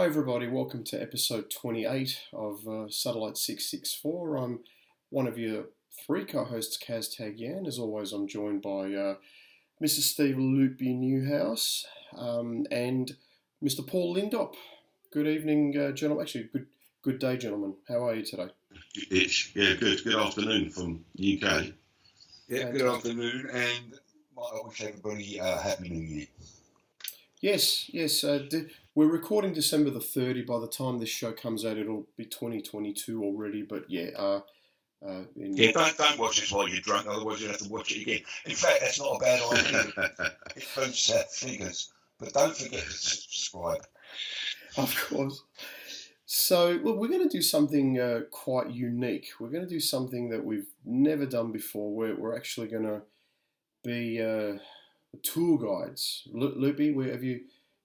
Hi, everybody. Welcome to episode 28 of uh, Satellite 664. I'm one of your three co hosts, Kaz Tagyan. As always, I'm joined by uh, Mr. Steve Loopy Newhouse um, and Mr. Paul Lindop. Good evening, uh, gentlemen. Actually, good good day, gentlemen. How are you today? It's yeah, good. Good afternoon from UK. Yeah, good afternoon, and I wish everybody a uh, happy New Year. Yes, yes. Uh, d- we're recording December the 30. By the time this show comes out, it'll be 2022 already. But yeah, uh, uh, in... yeah. Don't don't watch this while you're drunk. Otherwise, you'll have to watch it again. In fact, that's not a bad idea. it boosts our figures. But don't forget to subscribe. Of course. So, look, we're going to do something uh, quite unique. We're going to do something that we've never done before. We're, we're actually going to be uh, tour guides. Loopy, where have you?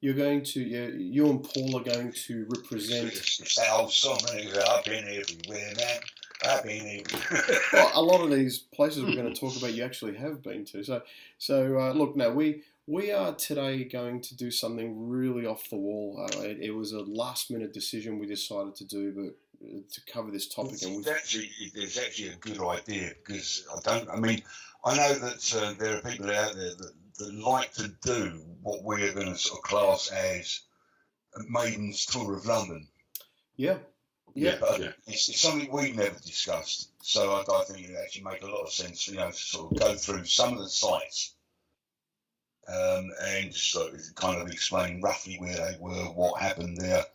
You're going to, you and Paul are going to represent. It's that old song, I've been everywhere, man. I've been everywhere. well, a lot of these places we're going to talk about, you actually have been to. So, so uh, look, now we we are today going to do something really off the wall. Uh, it, it, was a last minute decision we decided to do, but uh, to cover this topic, and we actually it's actually a good idea because I don't. I mean, I know that uh, there are people out there that, that like to do what we're going to sort of class as a maiden's tour of London. Yeah. Yeah, yeah, yeah. It's, it's, something we've never discussed, so I, I think it actually make a lot of sense, you know, to sort of go through some of the sites um, and so kind of explain roughly where they were, what happened there,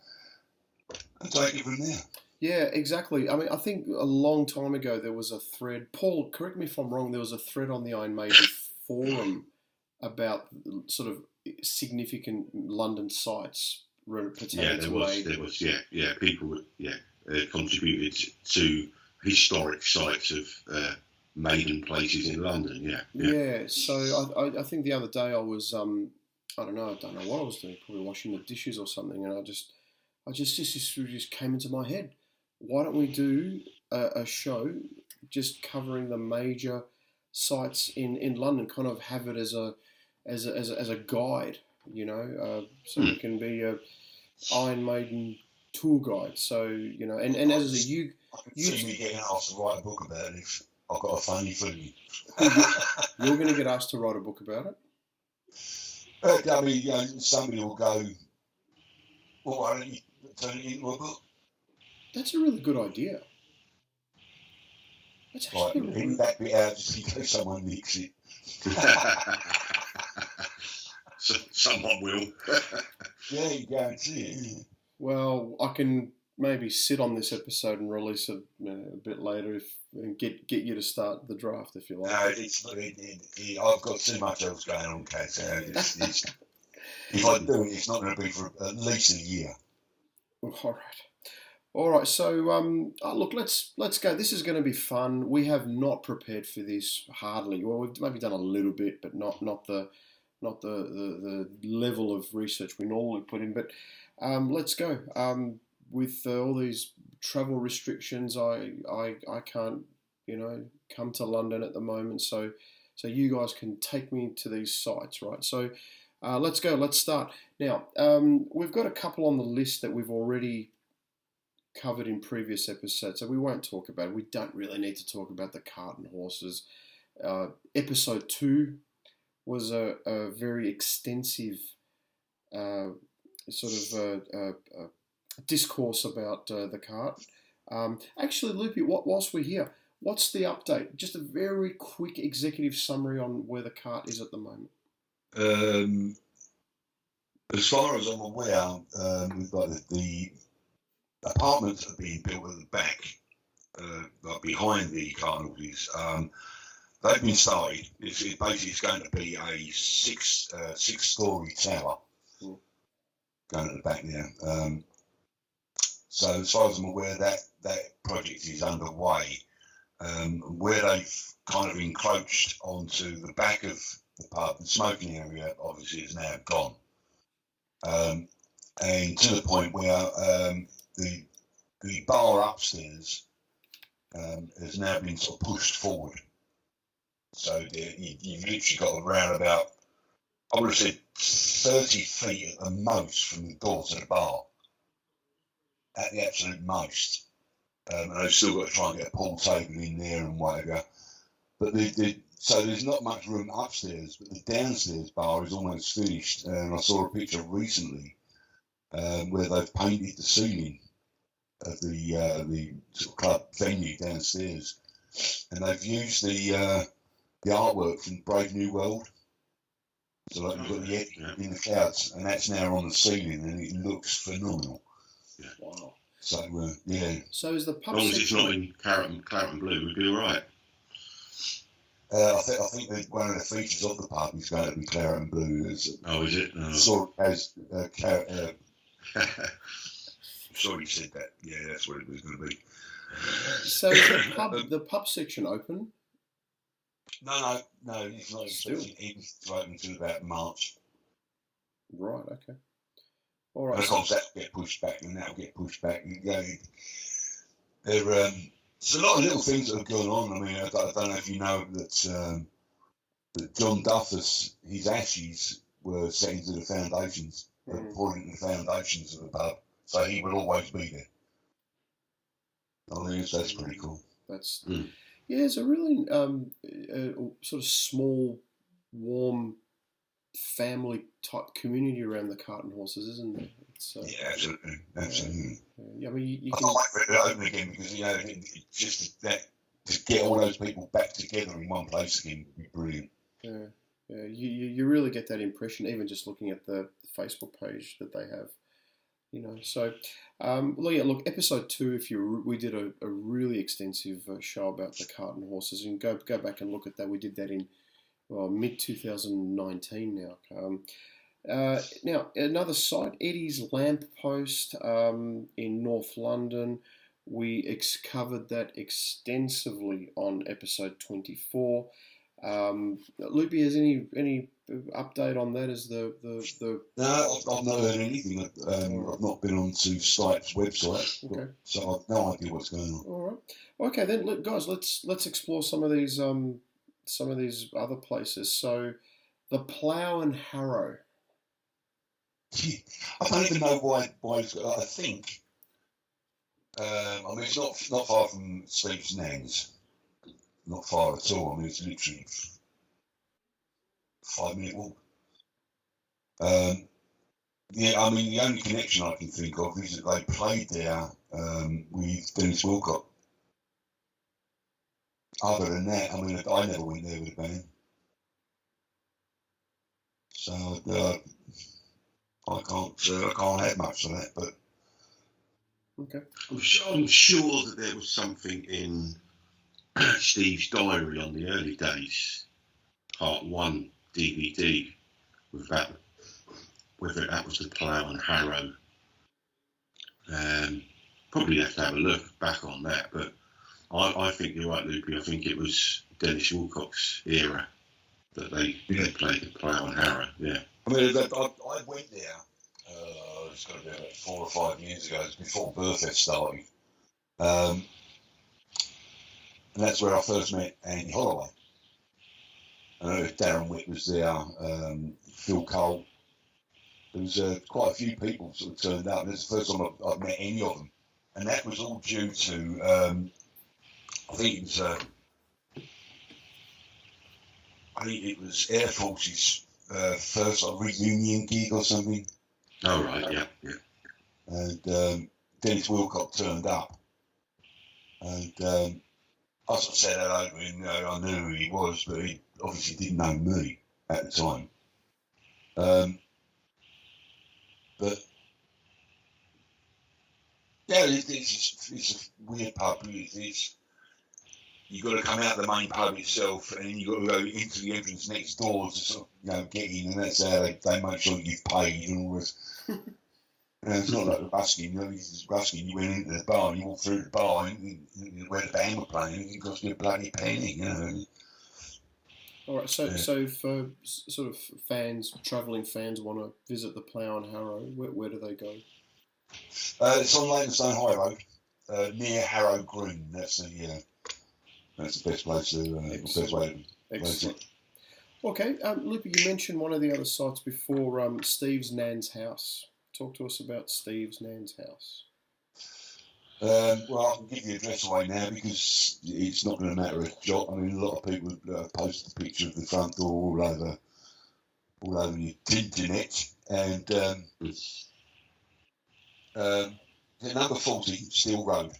and take it from there. Yeah, exactly. I mean, I think a long time ago there was a thread. Paul, correct me if I'm wrong. There was a thread on the Iron Maiden forum about sort of significant London sites pertaining yeah, there to was, a. There was, yeah, yeah. People, yeah, uh, contributed to historic sites of uh, maiden places in London. Yeah. Yeah. yeah so I, I, think the other day I was um, I don't know I don't know what I was doing probably washing the dishes or something and I just I just just just, just came into my head. Why don't we do a, a show just covering the major sites in, in London? Kind of have it as a as a, as a, as a guide, you know, uh, so mm. it can be a Iron Maiden tour guide. So you know, and, and as a you, you see me getting asked to write a book about it if I've got a funny feeling. You're going to get asked to write a book about it? Uh, I mean, you know, somebody will go, well, why don't you turn it into a book? That's a really good idea. That's actually right, really... that bit out just in case someone nicks it. someone will. yeah, you guarantee it. Well, I can maybe sit on this episode and release it uh, a bit later if and get get you to start the draft if you like. No, it's, it, it, it, I've got too much else going on, Kate. So it's, it's, if I do it, it's not going to be for at least a year. All right. All right, so um, oh, look, let's let's go. This is going to be fun. We have not prepared for this hardly. Well, we've maybe done a little bit, but not not the not the the, the level of research we normally put in. But um, let's go. Um, with uh, all these travel restrictions, I, I I can't you know come to London at the moment. So so you guys can take me to these sites, right? So uh, let's go. Let's start now. Um, we've got a couple on the list that we've already covered in previous episodes, so we won't talk about it. We don't really need to talk about the cart and horses. Uh, episode two was a, a very extensive uh, sort of uh, uh, uh discourse about the cart. Um, actually, Loopy, whilst we're here, what's the update? Just a very quick executive summary on where the cart is at the moment. Um, as far as I'm aware, um, the, the apartments are being built at the back, uh, behind the carnivals. Um, they've been started. It's, it basically it's going to be a six uh, six story tower mm. going at the back there. Um, so as far as I'm aware, that that project is underway. Um, where they've kind of encroached onto the back of the pub, the smoking area obviously is now gone, um, and to the point where um, the the bar upstairs um, has now been sort of pushed forward. So you, you've literally got around about, I would have said, 30 feet at the most from the door to the bar at the absolute most. Um, and they've still got to try and get a pool table in there and whatever. But the, the, so there's not much room upstairs, but the downstairs bar is almost finished. And I saw a picture recently um, where they've painted the ceiling of the uh, the sort of club venue downstairs, and they've used the uh, the artwork from Brave New World. So like you've got the Yeti Yeah. in the clouds, and that's now on the ceiling, and it looks phenomenal. Wow. So uh, yeah, So is the pub. As pub long as it's not in claret and, claret and blue, we'd be all right. uh, I think I think that one of the features of the pub is going to be claret and blue. It's, Oh, is it? No. sort of as uh, car- uh, sorry, you said that. Yeah, that's what it was going to be. So is the pub the pub section open? No, no, no. He's not Still. expecting it to about March. Right. Okay. All right. And right. of So, course, that'll get pushed back, and that'll get pushed back. You go. There, um, there's a lot of little things that have gone on. I mean, I don't, I don't know if you know that um, that John Duffus, his ashes were set into the foundations, Mm. poured into the foundations of the pub, so he will always be there. I think that's pretty cool. that's Mm. Yeah. It's a really um, uh, sort of small, warm, family type community around the cart and horses, isn't there? It's, uh, Yeah, absolutely, absolutely. yeah, I mean, you, you I can. can't wait for it to open again because you know it, it just that to get all those people back together in one place again would be brilliant. Yeah, yeah. You, you you really get that impression even just looking at the Facebook page that they have. You know, so um, well, yeah. Look, episode two. If you we did a, a really extensive uh, show about the cart and horses, and go go back and look at that. We did that in well, mid two thousand nineteen now. Um, uh, now another site, Eddie's Lamp Post um, in North London. We ex- covered that extensively on episode twenty four. Um, Loopy, has any any update on that? As the the, the No, I've, I've not heard anything. Um, I've not been onto Stipe's website, okay, so I've no idea what's going on. all right, okay then, look, guys, let's let's explore some of these um some of these other places. So, the Plough and Harrow. I don't even know why. Why it's, I think. Um, I mean, it's not not far from Steve's Nans. Not far at all. I mean, it's literally five minute walk. Um, yeah, I mean, the only connection I can think of is that they played there um, with Dennis Wilcock. Other than that, I mean, I never went there with a band. So uh, I can't, uh, I can't add much to that. But Okay, I'm, su- I'm sure that there was something in Steve's diary on the early days, part one DVD, with that, whether that was the plough and harrow. Um, probably have to have a look back on that, but I, I think you're right, Loopy. I think it was Dennis Wilcock's era that they, Yeah. they played the plough and harrow. Yeah. I mean, I, I I went there. Uh, it's got to be about four or five years ago. It's before Burfest started, um, and that's where I first met Andy Holloway. Uh, Darren Witt was there. Um, Phil Cole. There was uh, quite a few people sort of turned up. And it's the first time I've, I've met any of them, and that was all due to um, I think it was. Uh, I think it was Air Force's uh, first like, reunion gig or something, Oh, right. Yeah. Yeah. and um, Dennis Wilcock turned up, and um, I sort of said hello to him. You know, I knew who he was, but he obviously didn't know me at the time. Um, but yeah, it's, it's, a weird pub. It's, it's you got to come out the main pub itself, and then you got to go into the entrance next door to sort of, you know get in, and that's how they, they make sure you've paid and all this. And it's not like the busking, you know, this is busking. You went into the bar and you walked through the bar and you, you, where the band were playing, it cost you a bloody penny, you know. all right. So Yeah. so for sort of fans, travelling fans, want to visit the Plough and Harrow. Where, where do they go? Uh, it's on Leytonstone High Road, uh, near Harrow Green. That's the uh, that's the best place to uh, best way. to- Excellent. Okay, um, Loopy, you mentioned one of the other sites before, um, Steve's Nan's house. Talk to us about Steve's Nan's house. Um, well, I can give the address away now because it's not going to matter a jot. I mean, a lot of people have posted a picture of the front door all over, all over the internet, and um, um, the number forty Steele Road,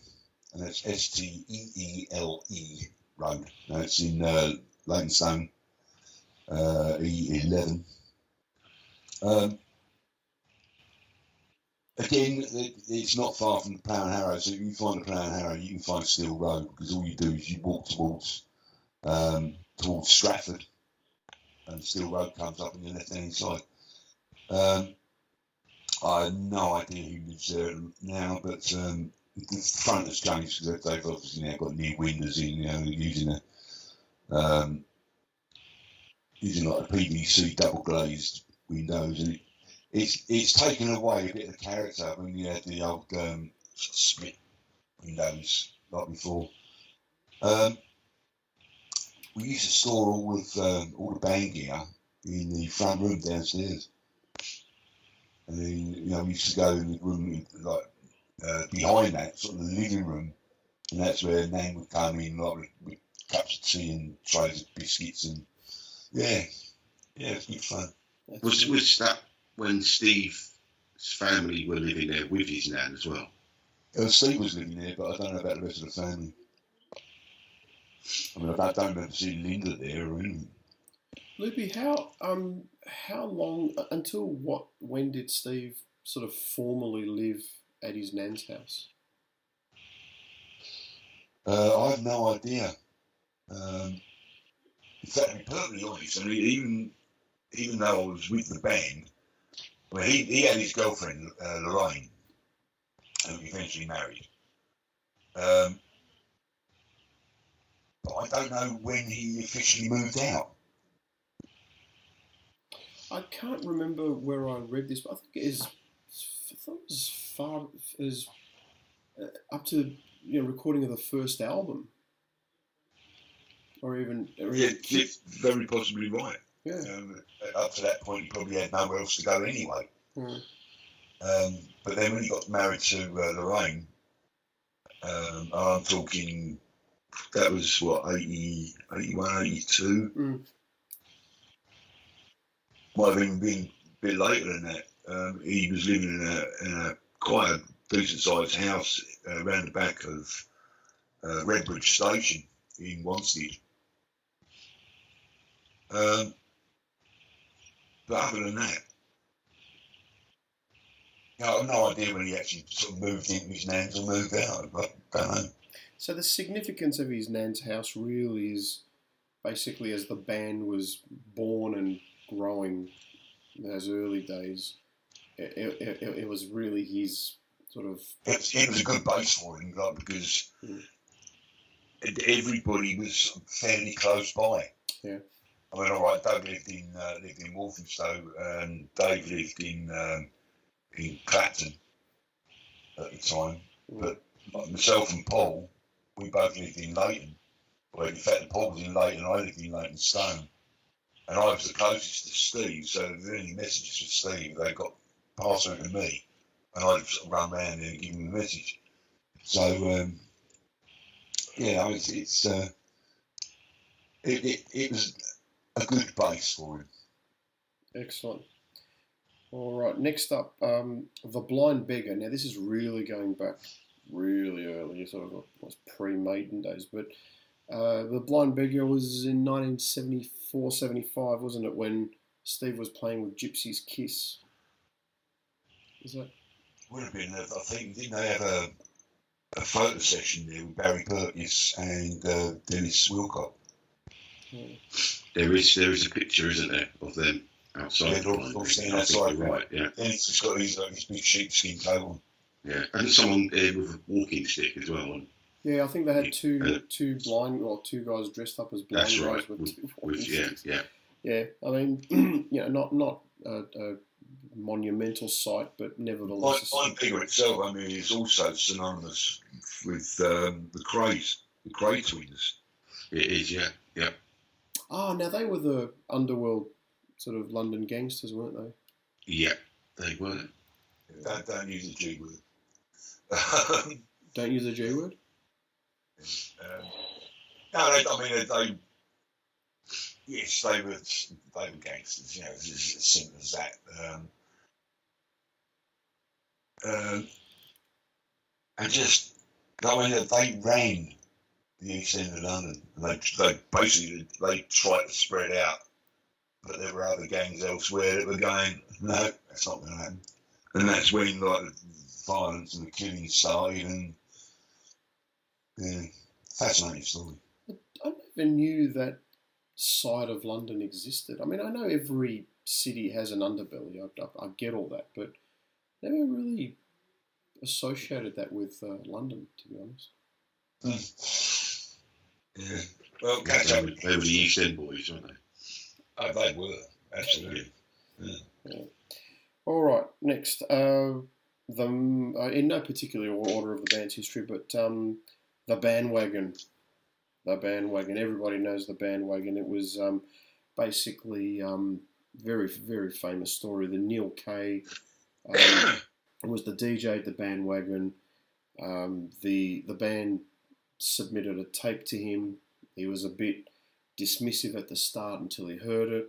and that's S T E E L E Road. Now it's in uh, Leytonstone, uh, E eleven. Um, again, it's not far from the Plough and Harrow, so if you find the Plough and Harrow, you can find Steele Road because all you do is you walk towards um, towards Stratford, and Steele Road comes up on your left hand side. Um, I have no idea who lives there now, but um, the front has changed because they've obviously now got new windows in, you know, using a um, using like a PVC double glazed windows, and it, it's it's taken away a bit of the character when you had the old um, sort of split windows like before. Um, we used to store all of um, all the band gear in the front room downstairs. And then, you know, we used to go in the room like uh, behind that, sort of the living room, and that's where Nan would come in like with, with cups of tea and trays of biscuits and yeah, yeah, it's good fun. Was was that when Steve's family were living there with his nan as well? Uh, Steve was living there, but I don't know about the rest of the family. I mean, I don't, don't remember seeing Linda there or anything. Loopy, how um how long until what when did Steve sort of formally live at his nan's house? Uh, I have no idea. Um, in fact, to be perfectly honest, I mean, even even though I was with the band, well, he, he had his girlfriend uh, Lorraine, who he eventually married. Um, but I don't know when he officially moved out. I can't remember where I read this, but I think it is. I thought it was as far as uh, up to you know recording of the first album, or even, or Yeah, even you're very possibly right. Yeah. Um, up to that point, he probably had nowhere else to go anyway. Mm. Um, but then when he got married to uh, Lorraine, um, I'm talking, that was what, 80, 81, 82? Mm. Might have even been a bit later than that. Um, he was living in a, in a quite a decent sized house uh, around the back of uh, Redbridge Station in Wanstead. Um, but other than that, I have no idea when he actually sort of moved into his nan's or moved out. I don't know. So the significance of his nan's house really is basically as the band was born and growing in those early days. It, it, it, it was really his sort of It was, it was a good base for him, like, because Mm. everybody was fairly close by. Yeah. I mean, all right, Doug lived in uh, lived in Walthamstow, and Dave lived in um, in Clapton at the time. But myself and Paul, we both lived in Leyton. Well, in fact, Paul was in Leyton, I lived in Leytonstone. And I was the closest to Steve, so if there were any messages for Steve, they got passed on to me. And I'd sort of run round and give him a message. So, um, yeah, it's, it's uh, it, it, it was a good base for him. Excellent. All right. Next up, um, the Blind Beggar. Now, this is really going back really early, sort of was pre-Maiden days, but uh, the Blind Beggar was in 1974, 75, wasn't it? When Steve was playing with Gypsy's Kiss. Is that? Would have been, I think, didn't they have a, a photo session there with Barry Purkis and uh, Dennis Wilcock? Yeah. There is there is a picture, isn't there, of them outside. Yeah, the they're all- blind all bag. standing I think outside, you're right. Yeah, Dennis has got his, uh, his big sheepskin coat on. yeah, and someone uh, with a walking stick as well. On, Yeah, I think they had two Yeah. two blind or two guys dressed up as blind That's guys right, with, with- two with walking yeah, sticks. yeah. Yeah, I mean, you know, not not a, a monumental site, but Blind, nevertheless. Blind Figure itself, I mean, is also synonymous with um, the Krays, the Kray twins. It is. Yeah, yeah. Ah, now they were the underworld sort of London gangsters, weren't they? Yeah, they were. Don't, don't use a G word. Um, Don't use the G word. um, no, they, I mean, they, they, yes, they were, they were gangsters, you know, it's as, as simple as that. Um, um, and just, I mean, they ran the East End of London, and they, they basically, they tried to spread out, but there were other gangs elsewhere that were going, no, that's not going to happen. And that's when, like, the violence and the killing started, and, yeah, fascinating story. I never knew that side of London existed. I mean, I know every city has an underbelly. I, I, I get all that, but never really associated that with uh, London, to be honest. Yeah. Well, catch They up. were, they were the East End boys, weren't they? Oh, they were absolutely. All right, next. Uh, the uh, in no particular order of the band's history, but um, the bandwagon. The bandwagon. Everybody knows the bandwagon. It was um, basically um, very very famous story. The Neal Kay um, was the DJ at the bandwagon. Um, the the band submitted a tape to him. He was a bit dismissive at the start until he heard it.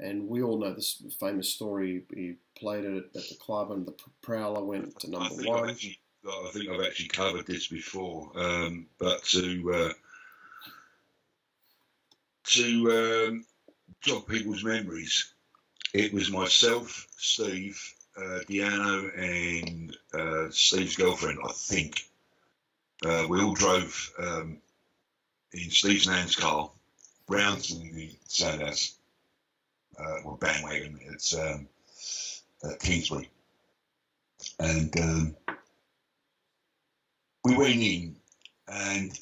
And we all know this famous story. He played it at the club, and the Prowler went to number I've one. actually, I think I've actually covered this before, um, but to uh, to um, jog people's memories, it was myself, Steve, uh, Deano, and uh, Steve's girlfriend. I think uh, we all drove um, in Steve's nan's car round to the sound house, uh, or bandwagon. It's um, at Kingsbury and um, we went in, and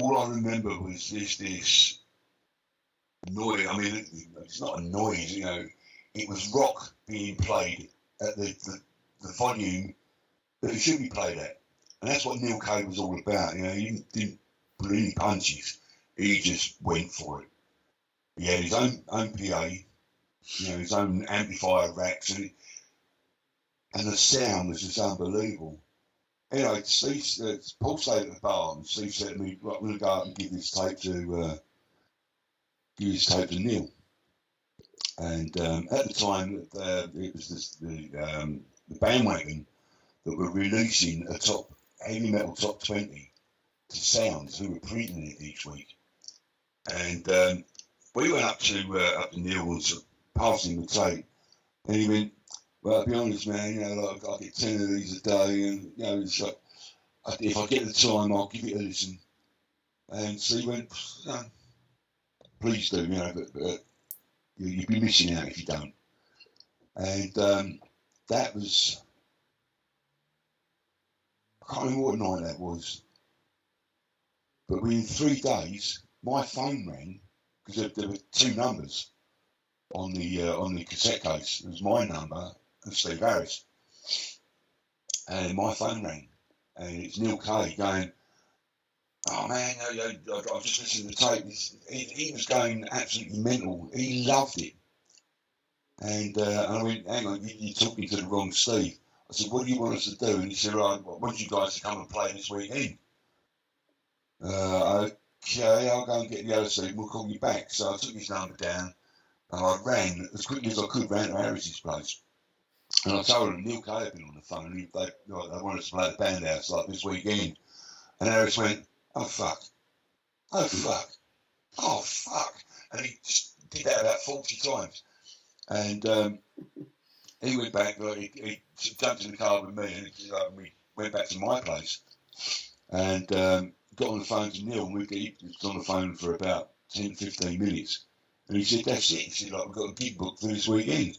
all I remember was this this noise. I mean, it's not a noise, you know. It was rock being played at the, the, the volume that it should be played at, and that's what Neal Kay was all about. You know, he didn't, any punches; he just went for it. He had his own own PA, you know, his own amplifier racks, and and the sound was just unbelievable. Anyway, Steve, uh, Paul stayed at the bar, and Steve said to me, "Right, we're going to go out and give this tape to uh, give this tape to Neal." And um, at the time, uh, it was this, the um, the bandwagon that were releasing a top heavy metal top twenty to Sounds, who were printing it each week. And um, we went up to uh, up to Neal passed him the tape, and he went, well, I'll be honest, man, you know, like, I get 10 of these a day, and, you know, it's like, if I get the time, I'll give it a listen. And so he went, no, please do, you know, but, but you, you'd be missing out if you don't. And um, that was, I can't remember what night that was, but within three days, my phone rang, because there, there were two numbers on the uh, on the cassette case. It was my number and Steve Harris. And my phone rang, and it's Neal Kay going, "Oh man, I, I, I've just listened to the tape. He, he was going absolutely mental. He loved it." And, uh, and I went, "Hang on, you, you're talking to the wrong Steve." I said, "What do you want us to do?" And he said, "Right, I want you guys to come and play this weekend." Uh, okay, I'll go and get the other Steve. We'll call you back. So I took his number down. And I ran as quickly as I could round to Harris's place. And I told him Neal Kay had been on the phone. and They, they wanted us to play the band house like this weekend. And Harris went, oh, fuck. Oh, fuck. Oh, fuck. And he just did that about 40 times. And um, he went back, like, he, he jumped in the car with me, and like, we went back to my place. And um, got on the phone to Neal, and we, was on the phone for about 10, 15 minutes. And he said, that's it. He said, like, we've got a gig booked for this weekend.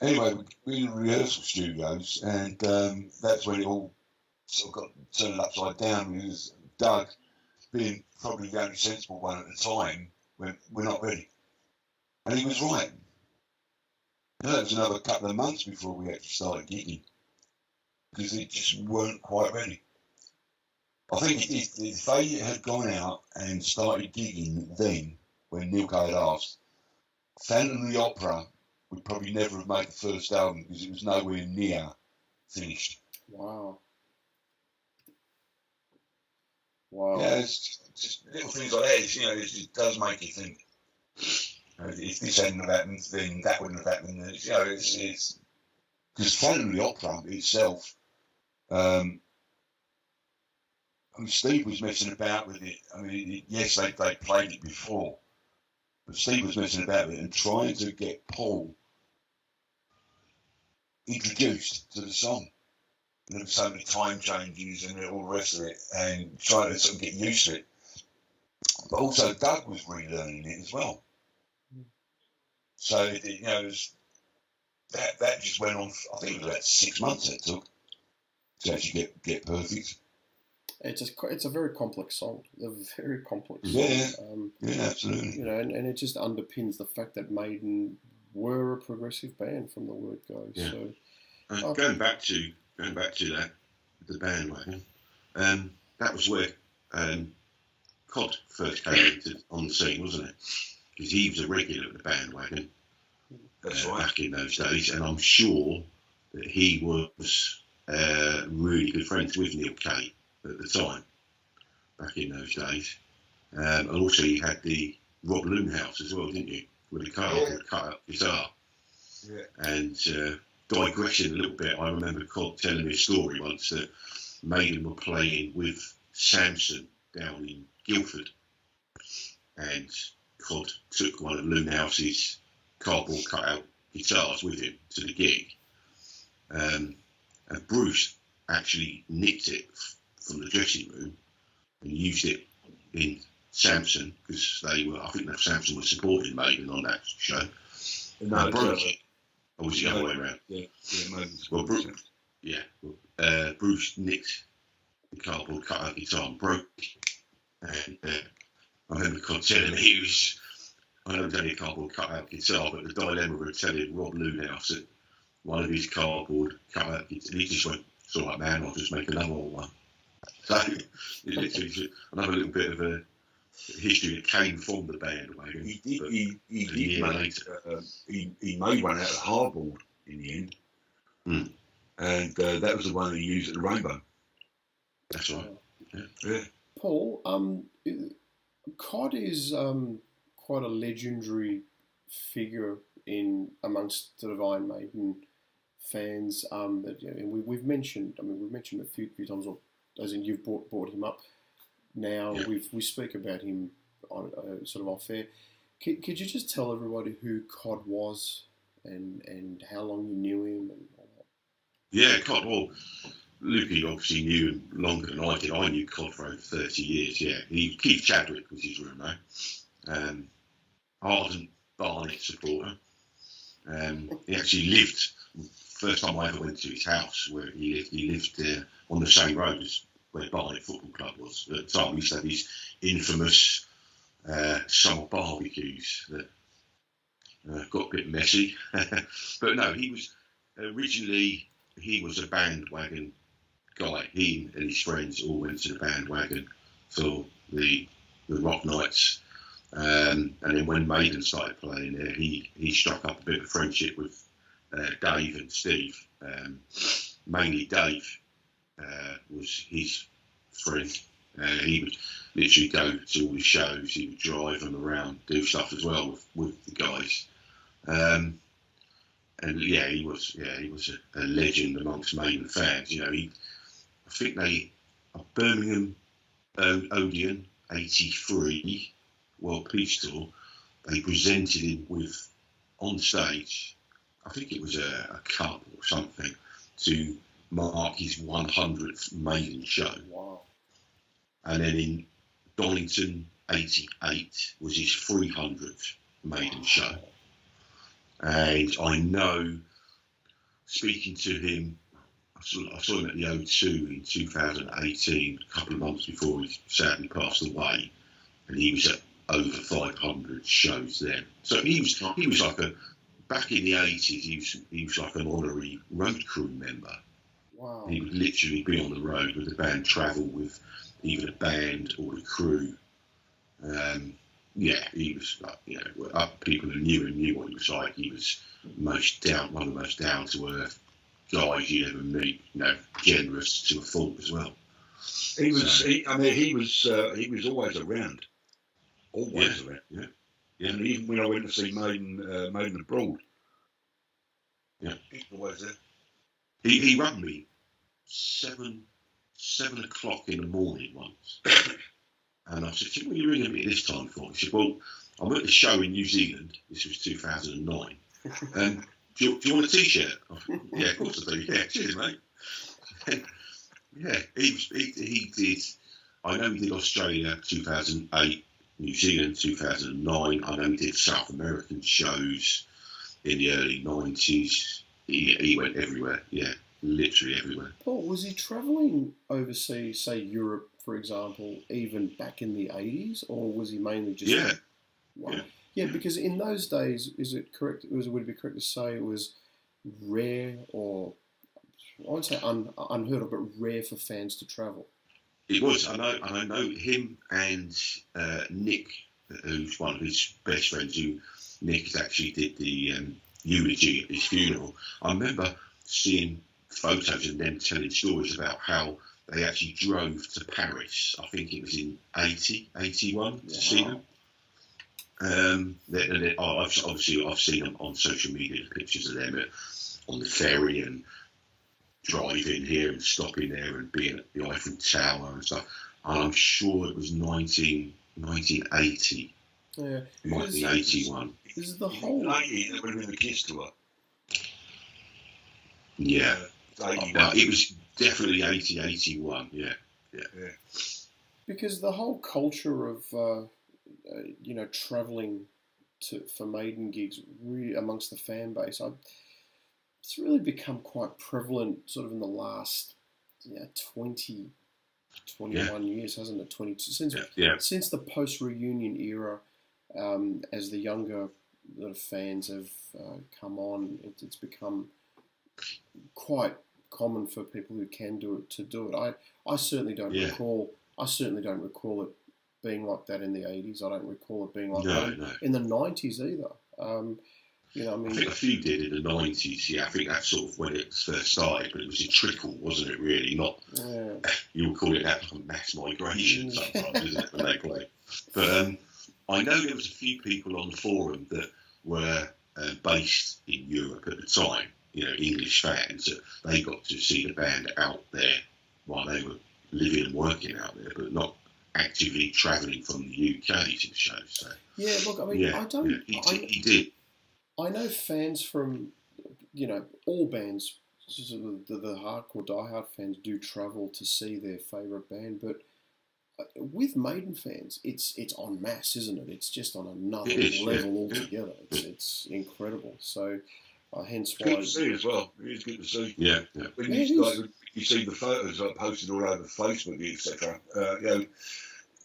Anyway, we we were in rehearsal studios, and um, that's when it all sort of got turned upside down. Because Doug, being probably the only sensible one at the time, went, we're not ready. And he was right. That was another couple of months before we actually started gigging, because they just weren't quite ready. I think if, if they had gone out and started gigging then, when Neal had asked, Phantom of the Opera would probably never have made the first album because it was nowhere near finished. Wow. Wow. Yeah, it's just little things like that. It's, you know, it, it does make you think. If this hadn't have happened, then that wouldn't have happened. You know, it's it's because the Opera itself. Um, I mean, Steve was messing about with it. I mean, yes, they they played it before, but Steve was messing about with it and trying to get Paul introduced to the song. And there so many time changes and all the rest of it, and trying to sort of get used to it. But also, Doug was relearning it as well. So it, you know, it was, that that just went on. I think it was about six months it took to actually get get perfect. It's a it's a very complex song. A very complex Yeah. song. Um, Yeah, absolutely. you know, and, and it just underpins the fact that Maiden were a progressive band from the word go. Yeah. So Uh, Oh. Going back to going back to that, the bandwagon. Um, that was where um, Cod first came into, on the scene, wasn't it? Because he was a regular at the bandwagon uh, right. back in those days, and I'm sure that he was uh, really good friends with Neal Kay at the time, back in those days. Um, and also, you had the Rob Loonhouse as well, didn't you? With the car Yeah. cut up guitar. Yeah. And uh, digression a little bit, I remember Cod telling me a story once that Maiden were playing with Samson down in Guildford, and Cod took one of Loonhouse's cardboard cutout guitars with him to the gig. Um, and Bruce actually nicked it f- from the dressing room and used it in Samson because they were, I think that Samson was supporting Maiden on that show. No, uh, Bruce, or was it the other way around? yeah, yeah, Well, Bru- Yeah. Uh, Bruce nicked the cardboard cutout guitar and broke it. And uh, I remember Cod telling me he was, I know it's only a cardboard cutout guitar, but the dilemma of telling Rob Loonhouse that one of his cardboard cutout guitars, and he just went, it's all right, man, I'll just make another one. So it literally another little bit of a history that came from the bandwagon. He did. but- He, he a did year make. Uh, he, he made one out of hardboard in the end, Hmm. and uh, that was the one he used at the Rainbow. That's right. Yeah. Paul, um, Cod is um, quite a legendary figure in amongst the Divine Maiden fans. Um, that you know, and we, we've mentioned. I mean, we've mentioned a few, few times, or as in you've brought, brought him up. Now Yeah. we've we speak about him on uh, sort of off air. Could, could you just tell everybody who Cod was and and how long you knew him and all that? Yeah, Cod. Well, Loopy obviously knew him longer than I did. I knew Cod for over 30 years, yeah. He, Keith Chadwick was his roommate. Um, ardent Barnet supporter. Um, he actually lived, first time I ever went to his house where he lived, he lived uh, on the same road as where Barnet Football Club was. At the time, we used to have these infamous uh, summer barbecues that uh, got a bit messy. but no, he was originally he was a bandwagon guy. He and his friends all went to the bandwagon for the the rock nights. Um, and then when Maiden started playing there, he, he struck up a bit of friendship with uh, Dave and Steve. Um, mainly Dave uh, was his friend. Uh, he would literally go to all the shows. He would drive them around, do stuff as well with, with the guys. Um, and yeah, he was yeah he was a, a legend amongst Maiden fans. You know, he I think they a Birmingham Odeon '83 World Peace Tour. They presented him with on stage. I think it was a, a cup or something to mark his 100th Maiden show. Wow. And then in Donington '88 was his 300th Maiden show. And I know, speaking to him, I saw, him at the O2 in 2018, a couple of months before he sadly passed away, and he was at over 500 shows then. So he was he was like a back in the 80s. He was he was like an honorary road crew member. Wow. He would literally be on the road with the band, travel with either the band or the crew. Um, yeah, he was like, you know, up people who knew him knew what he was like. He was most down, one of the most down to earth guys you ever meet. You know, generous to a fault as well. He was. So- He, I mean, he was. Uh, he was always around. Always around. yeah, yeah. And even when I went to see Maiden, uh, Maiden abroad. Yeah. He was always there. He he rang me seven seven o'clock in the morning once, and I said, "What are you ringing me this time for?" He said, "Well, I'm at the show in New Zealand. This was 2009. Um, do, you, do you want a T-shirt?" Yeah, of course I do. Yeah, cheers, mate. yeah, he, he he did. I know he did Australia 2008, New Zealand 2009. I know he did South American shows in the early 90s. He, he went everywhere. Yeah, literally everywhere. Paul, was he travelling overseas, say Europe, for example, even back in the 80s, or was he mainly just. Yeah. Wow. Yeah. Yeah, because in those days, is it correct? Was would it be correct to say it was rare, or I won't say un, unheard of, but rare for fans to travel? It was. I know. I know him and uh, Nick, who's one of his best friends. Who Nick actually did the um, eulogy at his funeral. I remember seeing photos and them telling stories about how they actually drove to Paris. I think it was in 80, 81 to see Wow. them. Um, they- and they- oh, I've, obviously, I've seen them on social media, pictures of them at, on the ferry and driving here and stopping there and being at the Eiffel Tower and stuff. And I'm sure it was 19, 1980, Yeah, it might be 81. this is the whole. 80, that would have been the Kiss tour. Yeah, Uh, 81. well, it was definitely 80, 81. Yeah, yeah. because the whole culture of uh, uh, you know traveling to for maiden gigs really amongst the fan base, I, it's really become quite prevalent sort of in the last yeah 20, 21 years, hasn't it? Twenty two since yeah, yeah. since the post reunion era, um, as the younger sort of fans have uh, come on, it, it's become quite common for people who can do it to do it. I, I certainly don't Yeah. recall. I certainly don't recall it being like that in the eighties. I don't recall it being like No, that no. in the nineties either. Um, you know, I I mean, think a few did in the 90s. Yeah, I think that's sort of when it first started, but it was a trickle, wasn't it? Really, not yeah, you would call it that like a mass migration Mm. sometimes, isn't it, when they play? But um, I know there was a few people on the forum that were uh, based in Europe at the time, you know, English fans, that they got to see the band out there while they were living and working out there, but not actively travelling from the UK to the show. So, yeah. Look, I mean, yeah, I don't. yeah, he, I, did, he did. I know fans from, you know, all bands, sort of the, the hardcore diehard fans do travel to see their favourite band, but uh, with Maiden fans, it's it's en masse, isn't it? It's just on another It is, yeah, level yeah. altogether. It's it's incredible. So, uh, hence It's good why. to see as well. It is good to see. Yeah, yeah. When Yeah, you, it like, you see the photos like, posted all over Facebook, etc. Uh, you know,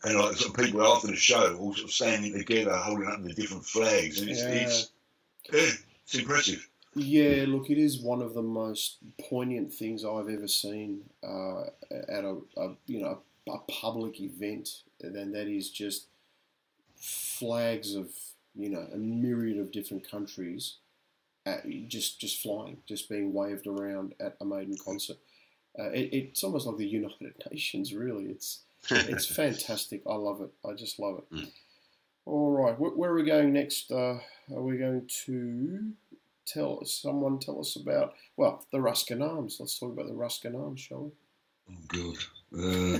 and like sort of people after the show, all sort of standing together, holding up the different flags, and it's, Yeah. it's yeah, it's impressive. Yeah, look, it is one of the most poignant things I've ever seen uh, at a, a you know a public event, and that is just flags of you know a myriad of different countries, at, just just flying, just being waved around at a Maiden concert. Uh, it, it's almost like the United Nations, really. It's it's fantastic. I love it. I just love it. Mm. All right, where, where are we going next? Uh, are we going to tell someone tell us about well the Ruskin Arms? Let's talk about the Ruskin Arms, shall we? Oh, good. Uh,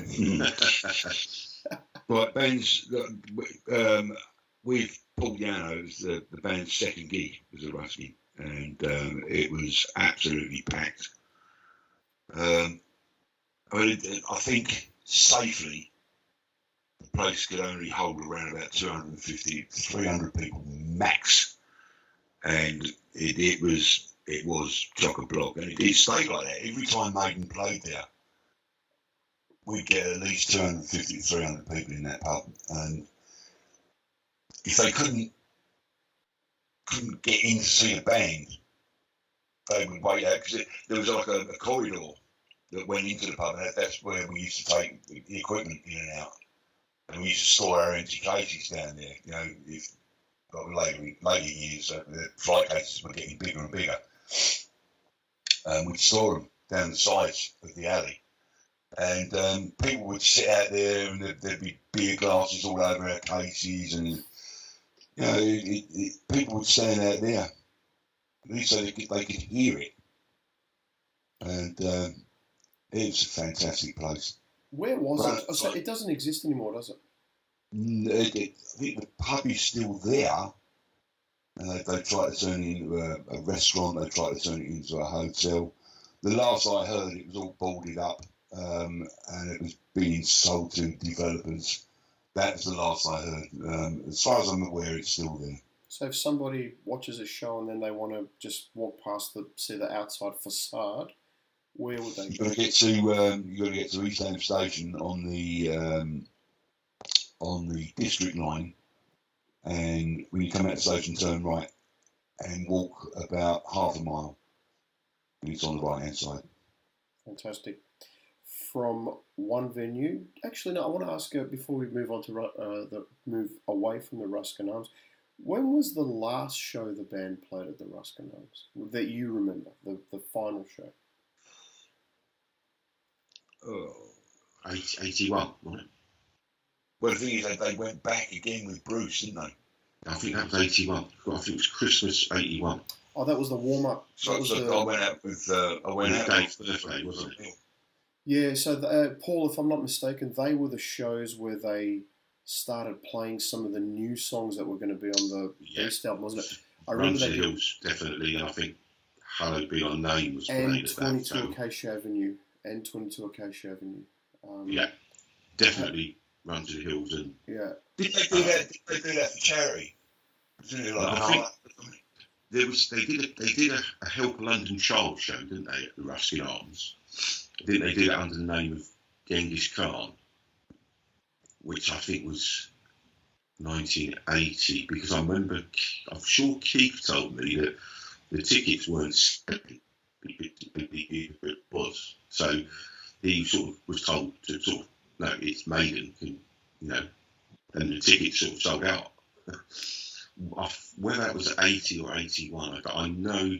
right, bands. Um, with Paul Di'Anno, it was the, the band's second gig was a Ruskin, and um, it was absolutely packed. Um, I mean, I think safely the place could only hold around about 250, 300 people max, and it, it was it was chock a block, and it, stayed like that. Every time Maiden played there we'd get at least 250 300 people in that pub. And if they couldn't couldn't get in to see a band, they would wait out because there was like a, a corridor that went into the pub, and that, that's where we used to take the equipment in and out. And we used to store our empty cases down there. You know, if like later later years, uh, the flight cases were getting bigger and bigger. um, we'd store them down the sides of the alley. And um, people would sit out there and there'd, there'd be beer glasses all over our cases and, you know, it, it, it, people would stand out there at least so they could, they could hear it. And um, it was a fantastic place. Where was Right, it? Oh, so it doesn't exist anymore, does it? It, it, I think the pub is still there, and they, they try to turn it into a, a restaurant. They try to turn it into a hotel. The last I heard, it was all boarded up, um, and it was being sold to developers. That's the last I heard. Um, as far as I'm aware, it's still there. So if somebody watches a show and then they want to just walk past the see the outside facade, where would they? You've got to get to um, you got to get to East Ham Station on the um, on the District line, and when you come out of the station, turn right and walk about half a mile. And it's on the right hand side. Fantastic. From one venue, actually, no. I want to ask you before we move on to uh, the move away from the Ruskin Arms. When was the last show the band played at the Ruskin Arms that you remember? The the final show. Oh. 81, wasn't it? Well, the thing is, they, they went back again with Bruce, didn't they? I think that was 81. I think it was Christmas 81. Oh, that was the warm up. So, that was so the, I went out with uh, I went With out Dave's with birthday, wasn't it? Yeah, so the, uh, Paul, if I'm not mistaken, they were the shows where they started playing some of the new songs that were going to be on the Yeah. Beast album, wasn't it? I Run remember to they the did, definitely. I think Hallowed Be Our Name was and played at that 22 time. Acacia Avenue, and 22 Acacia Avenue. Um, Yeah, definitely Run to the Hills. And yeah. Did they do that? Did they do that for charity? Didn't they, I think- there was they did a, they did a, a Help London Child show, didn't they, at the Ruskin Arms? I think they did it under the name of Genghis Khan, which I think was 1980. Because I remember, I'm sure Keith told me that the tickets weren't selling, it was. So he sort of was told to sort of, no, it's Maiden, can, you know, and the tickets sort of sold out. Whether that was 80 or 81, but I know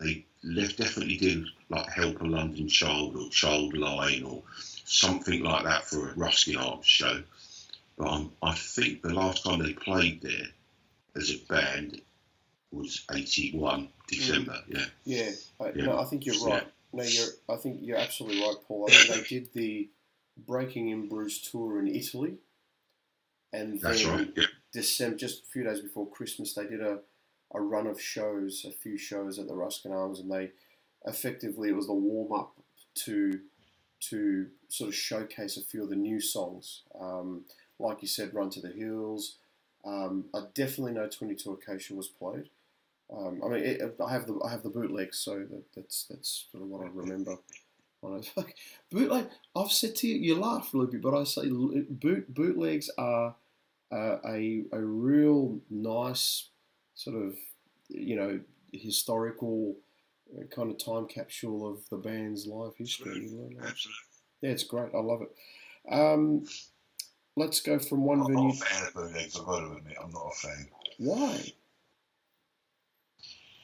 they definitely did like Help a London Child or Child Line or something like that for a Ruskin Arms show. But I'm, I think the last time they played there as a band was 81 December. Yeah, Yeah, I, Yeah. no, I think you're right. No, you're. I think you're absolutely right, Paul. I think they did the Breaking in Bruce tour in Italy, and that's right. Yeah, December, just a few days before Christmas, they did a, a run of shows, a few shows at the Ruskin Arms, and they effectively it was the warm up to to sort of showcase a few of the new songs. Um, like you said, Run to the Hills. Um, I definitely know Twenty Two Acacia was played. Um, I mean, it, I have the I have the bootlegs, so that, that's that's sort of what I remember. When I was like, bootleg. I've said to you, you laugh, Loopy, but I say boot bootlegs are uh, a a real nice sort of you know historical uh, kind of time capsule of the band's life history. You learn that. Absolutely. Yeah, it's great. I love it. Um, let's go from one I'm venue. not a fan of bootlegs. I've got to admit, I'm not a fan Why?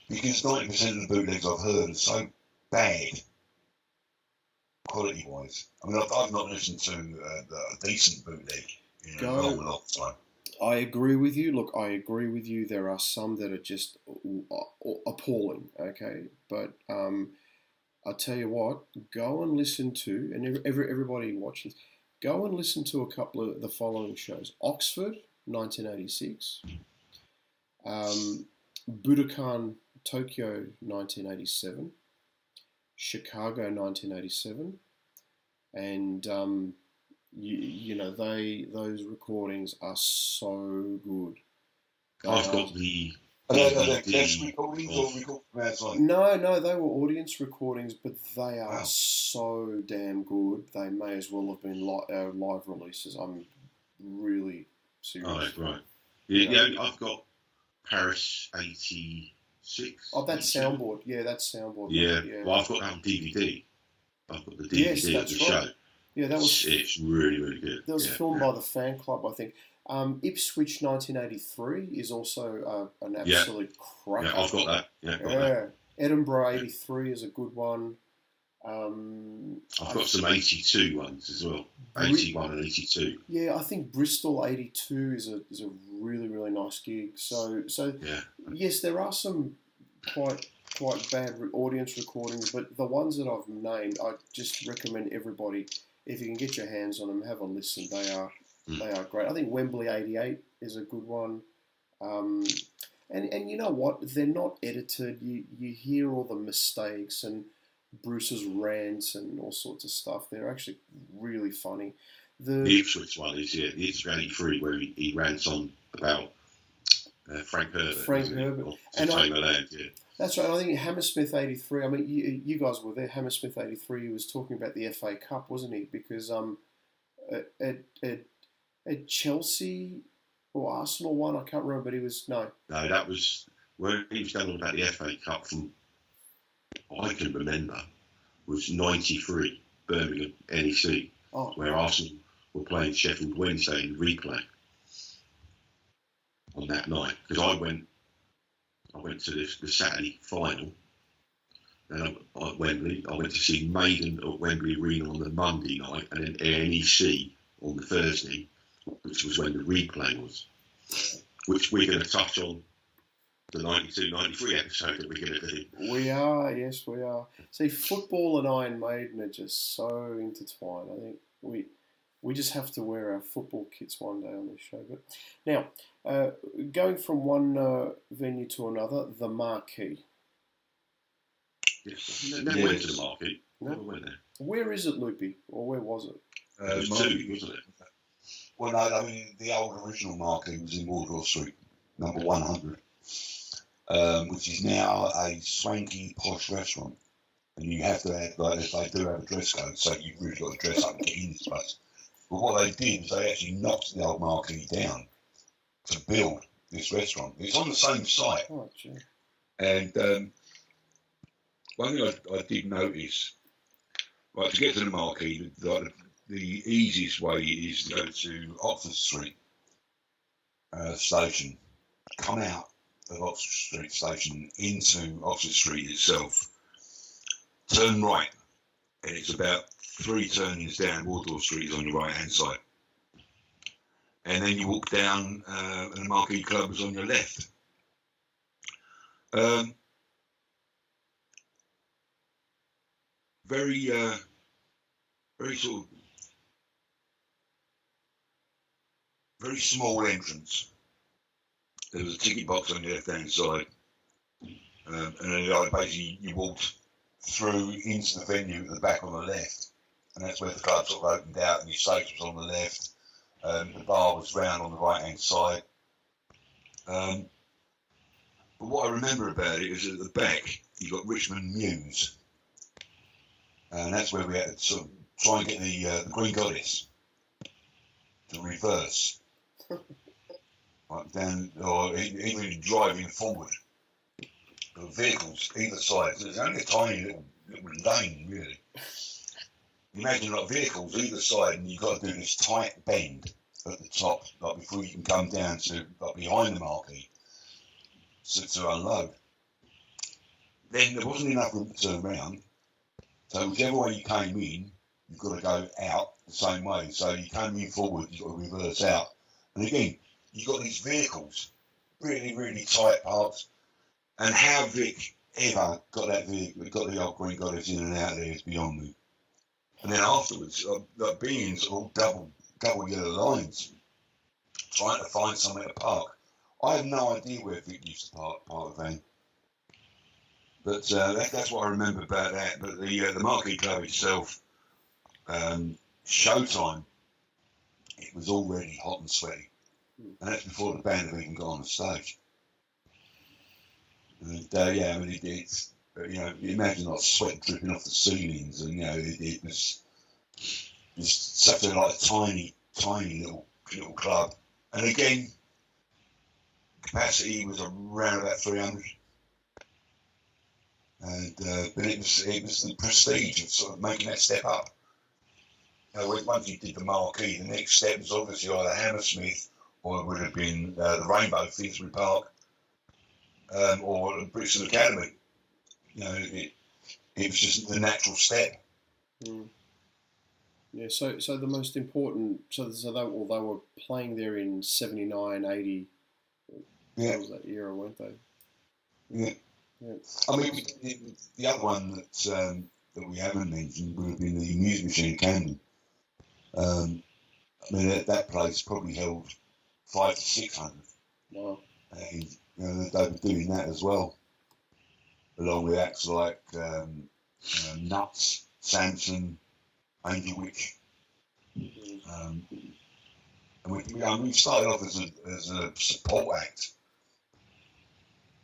Because ninety percent of the bootlegs I've heard are so bad, quality wise. I mean, I've, I've not listened to uh, a decent bootleg in Go. a long, long time. I agree with you. Look, I agree with you. There are some that are just uh, appalling. Okay, but um, I tell you what, go and listen to, and every, every everybody watching, go and listen to a couple of the following shows: Oxford, 1986, um, Budokan, Tokyo, 1987, Chicago, 1987, and um, you, you know they those recordings are so good. I've are- got the Are they, are they guest recordings or recordings from? No, no, they were audience recordings, but they are Wow. so damn good. They may as well have been li- uh, live releases. I'm really serious. Right, right. Yeah, yeah, I've got Paris 86. Oh, that's 87. soundboard. Yeah, that's soundboard. Yeah, yeah. well, I've got that on DVD. I've got the DVD Yes, of that's the right. show. Yeah, that was it's, really, really good. that was yeah, filmed yeah. by the fan club, I think. Um, Ipswich 1983 is also uh, an Yeah. absolute cracker. Yeah, I've got that. Yeah, got Yeah, that. Edinburgh '83 is a good one. Um, I've got some 82 ones as well. 81 and 82. Yeah, I think Bristol '82 is a is a really really nice gig. So so Yeah. yes, there are some quite quite bad audience recordings, but the ones that I've named, I just recommend everybody if you can get your hands on them, have a listen. They are Mm. they are great. I think Wembley '88 is a good one. Um, and and you know what? They're not edited. You you hear all the mistakes and Bruce's rants and all sorts of stuff. They're actually really funny. The Ipswich one is, yeah, the Ipswich 83, where he, he rants on about uh, Frank Herbert. Frank? Herbert. And I, Land, yeah. That's right. I think Hammersmith '83. I mean, you, you guys were there. Hammersmith '83 was talking about the FA Cup, wasn't he? Because um, at at, at, at Chelsea or Arsenal one, I can't remember, but he was no. No, that was where he was going on about the FA Cup from I can remember was '93 Birmingham NEC, Oh, where Arsenal were playing Sheffield Wednesday in replay on that night. Because I went, I went to this the Saturday final. Then I- at Wembley, I went to see Maiden at Wembley Arena on the Monday night, and then NEC on the Thursday, which was when the replay was, which we're going to touch on the 92-93 episode that we're going to do. we are. Yes, we are. See, football and Iron Maiden are just so intertwined. I think we we just have to wear our football kits one day on this show. But now, uh, going from one uh, venue to another, the Marquee. Yes. Never went to the market. No. Never went there. Where is it, Loopy, or where was it? Uh, It was Marquee- two, wasn't it? Well, no, I mean, the old original marquee was in Wardour Street, number 100, um, which is now a swanky, posh restaurant. And you have to have, like, they do have a dress code, so you've really got to dress up and get in this place. But what they did was they actually knocked the old marquee down to build this restaurant. It's on the same site. Oh. And um, one thing I, I did notice, right, to get to the marquee, the, the easiest way is to go to Oxford Street uh, station, come out of Oxford Street station into Oxford Street itself, turn right, and it's about three turnings down Wardour Street is on your right hand side. And then you walk down, uh, and the Marquee Club is on your left. Um, very, uh, very sort of, very small entrance. There was a ticket box on the left hand side, um, and then like, basically you walked through into the venue at the back on the left, and that's where the club sort of opened out, and your stage was on the left. Um, the bar was round on the right hand side. Um, but what I remember about it is at the back, you got Richmond Mews. And that's where we had to sort of try and get the, uh, the Green Goddess to reverse. down, or even driving forward. The vehicles either side. So it's only a tiny little, little lane, really. Imagine like vehicles either side, and you've got to do this tight bend at the top, like before you can come down to like behind the marquee to, to unload. Then there wasn't enough room to turn around, so whichever way you came in, you've got to go out the same way. So you came in forward, you've got to reverse out. And again, you've got these vehicles, really, really tight parts. And how Vic ever got that vehicle, got the old Green Goddess in and out of there is beyond me. And then afterwards, uh, like being in double, double yellow lines, trying to find somewhere to park. I have no idea where Vic used to park, park the van. But uh, that, that's what I remember about that. But the uh, the Marquee Club itself, um, showtime, it was already hot and sweaty, and that's before the band even got on the stage. And uh, yeah, I mean, it, it's you know, you imagine like sweat dripping off the ceilings, and you know, it, it was just such a like tiny, tiny little little club. And again, capacity was around about three hundred. And uh, but it was it was the prestige of sort of making that step up. You know, once you did the marquee, the next step was obviously either Hammersmith or it would have been uh, the Rainbow Finsbury Park um, or Brixton Academy. you know, it, it was just the natural step. Mm. Yeah, so so the most important, so so they well, they were playing there in 79, 80. Yeah. That was that era, weren't they? Yeah. Yeah. I mean, the, the other one that um, that we haven't mentioned would have been the Music Machine in Camden. Um, I mean, that, that place probably held five to six hundred, Wow. and you know, they were doing that as well, along with acts like um, Nuts, Samson, Angel Witch. Um, and we, we, we started off as a, as a support act,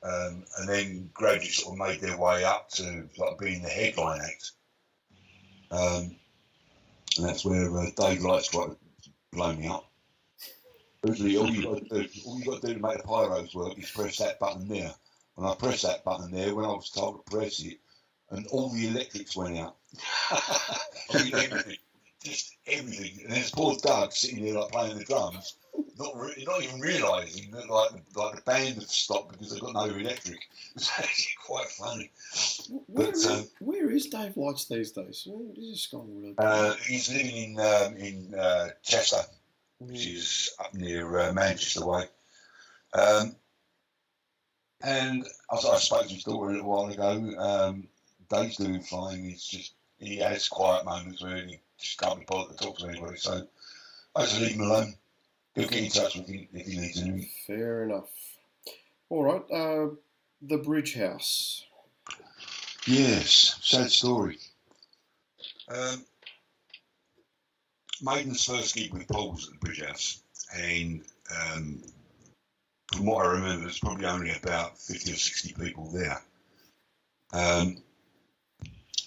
um, and then gradually sort of made their way up to like being the headline act. Um, and that's where uh, Dave Lights tried to blow me up. Originally, all you got to do, all you got to do to make the pyros work is press that button there. And I pressed that button there when I was told to press it, and all the electrics went out. I mean, everything, just everything. And there's poor Doug sitting there like playing the drums, not re- not even realising that like like the band had stopped because they've got no electric. It's actually quite funny. Where, But, is, um, where is Dave Lights these days? Well, This is gone really. Uh, he's living in um, in uh, Chester, which Mm. is up near uh, Manchester way. Um, and I, I spoke to his daughter a little while ago. Um, Dave's doing fine. He's just he has quiet moments where he just can't be bothered to talk to anybody. So I just leave him alone. He'll get in touch with you if he needs anything. Fair enough. All right. Uh, the Bridge House. Yes, sad story. Um, Maiden's first gig with Paul at the Bridge House, and um, from what I remember, there's probably only about 50 or 60 people there. Um,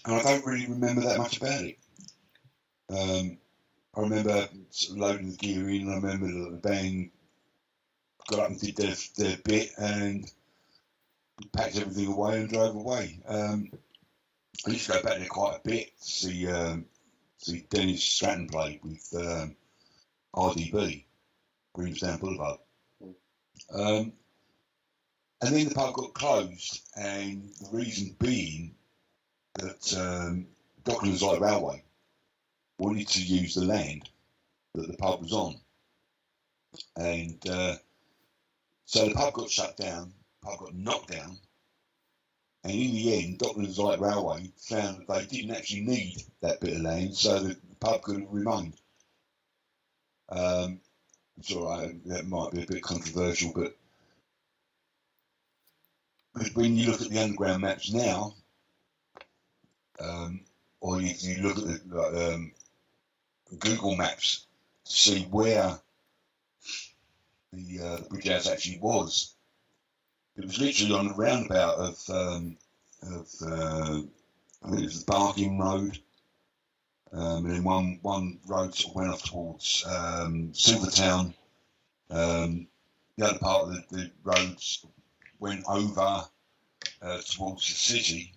and I don't really remember that much about it. Um, I remember loading the gear in, I remember the band got up and did their, their bit and packed everything away and drove away. Um, I used to go back there quite a bit to see, um, see Dennis Stratton play with um, RDB, Remus Down Boulevard. Um, and then the pub got closed, and the reason being that um, Docklands Light Railway wanted to use the land that the pub was on. And uh, so the pub got shut down, pub got knocked down, and in the end, Docklands Light Railway found that they didn't actually need that bit of land, so the, pub could have remained. Um, that might be a bit controversial, but when you look at the underground maps now, um, or you, you look at the um, Google Maps to see where the, uh, the bridge house actually was, it was literally on the roundabout of, um, of uh, I think it was the Barking Road, um, and then one one road sort of went off towards um, Silvertown. Um, the other part of the, the roads went over uh, towards the city.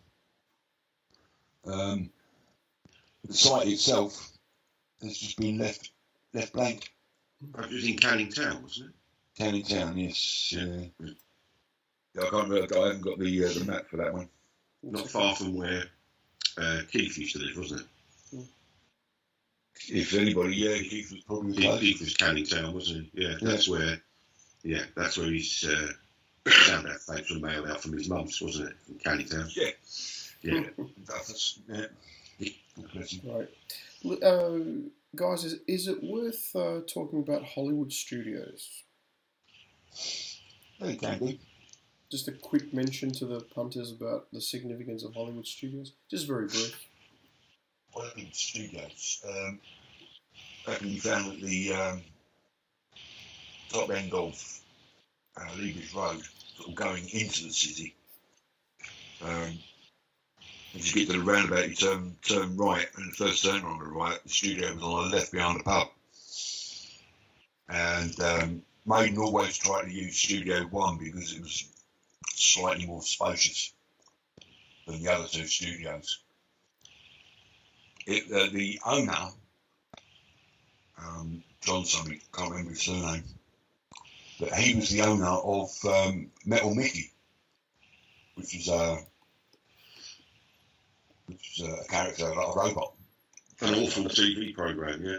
Um, the site itself has just been left left blank. It was in Canning Town, wasn't it? Canning Town, yes. Yeah. Yeah, I can't remember. I haven't got the uh, the map for that one. Not far from where uh, Keith used to live, wasn't it? If anybody, yeah, Keith was probably Keith, close. Keith was Canning Town, wasn't he? Yeah, Yeah. that's where. Yeah, that's where his uh, sound out tapes were mailed out from his mum's, wasn't it? From Canning Town. Yeah. Yeah. That's, yeah. God bless him. Right. Uh, guys, is, is it worth uh, talking about Hollywood studios? Yeah, it can be. Just a quick mention to the punters about the significance of Hollywood studios. Just very brief. Hollywood Studios. Um, that found at the um, top end of uh, Lea Bridge Road, sort of going into the city. Um, as you get to the roundabout, you turn turn right, and the first turn on the right, the studio was on the left behind the pub. And um, Maiden always tried to use Studio One because it was slightly more spacious than the other two studios it, uh, the owner, um, John something, can't remember his surname, but he was the owner of um, Metal Mickey, which is a, which was a character like a robot. An awful TV program, yeah.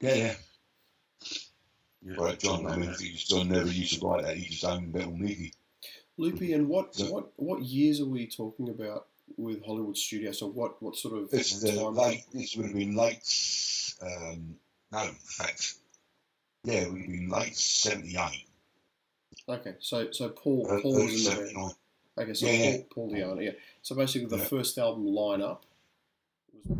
Yeah, yeah. yeah. Well, John, I mean, John never used to write that. He just owned Metal Mickey. Loopy, and what So- what what years are we talking about with Hollywood Studios? So what what sort of This is late. This would have been late. Um, no, in fact, yeah, it would have been late '78. Okay, so so Paul Uh, Paul uh, was in the band. Okay, so yeah. Paul, Paul Di'Anno, yeah. So basically, the Yeah. first album lineup was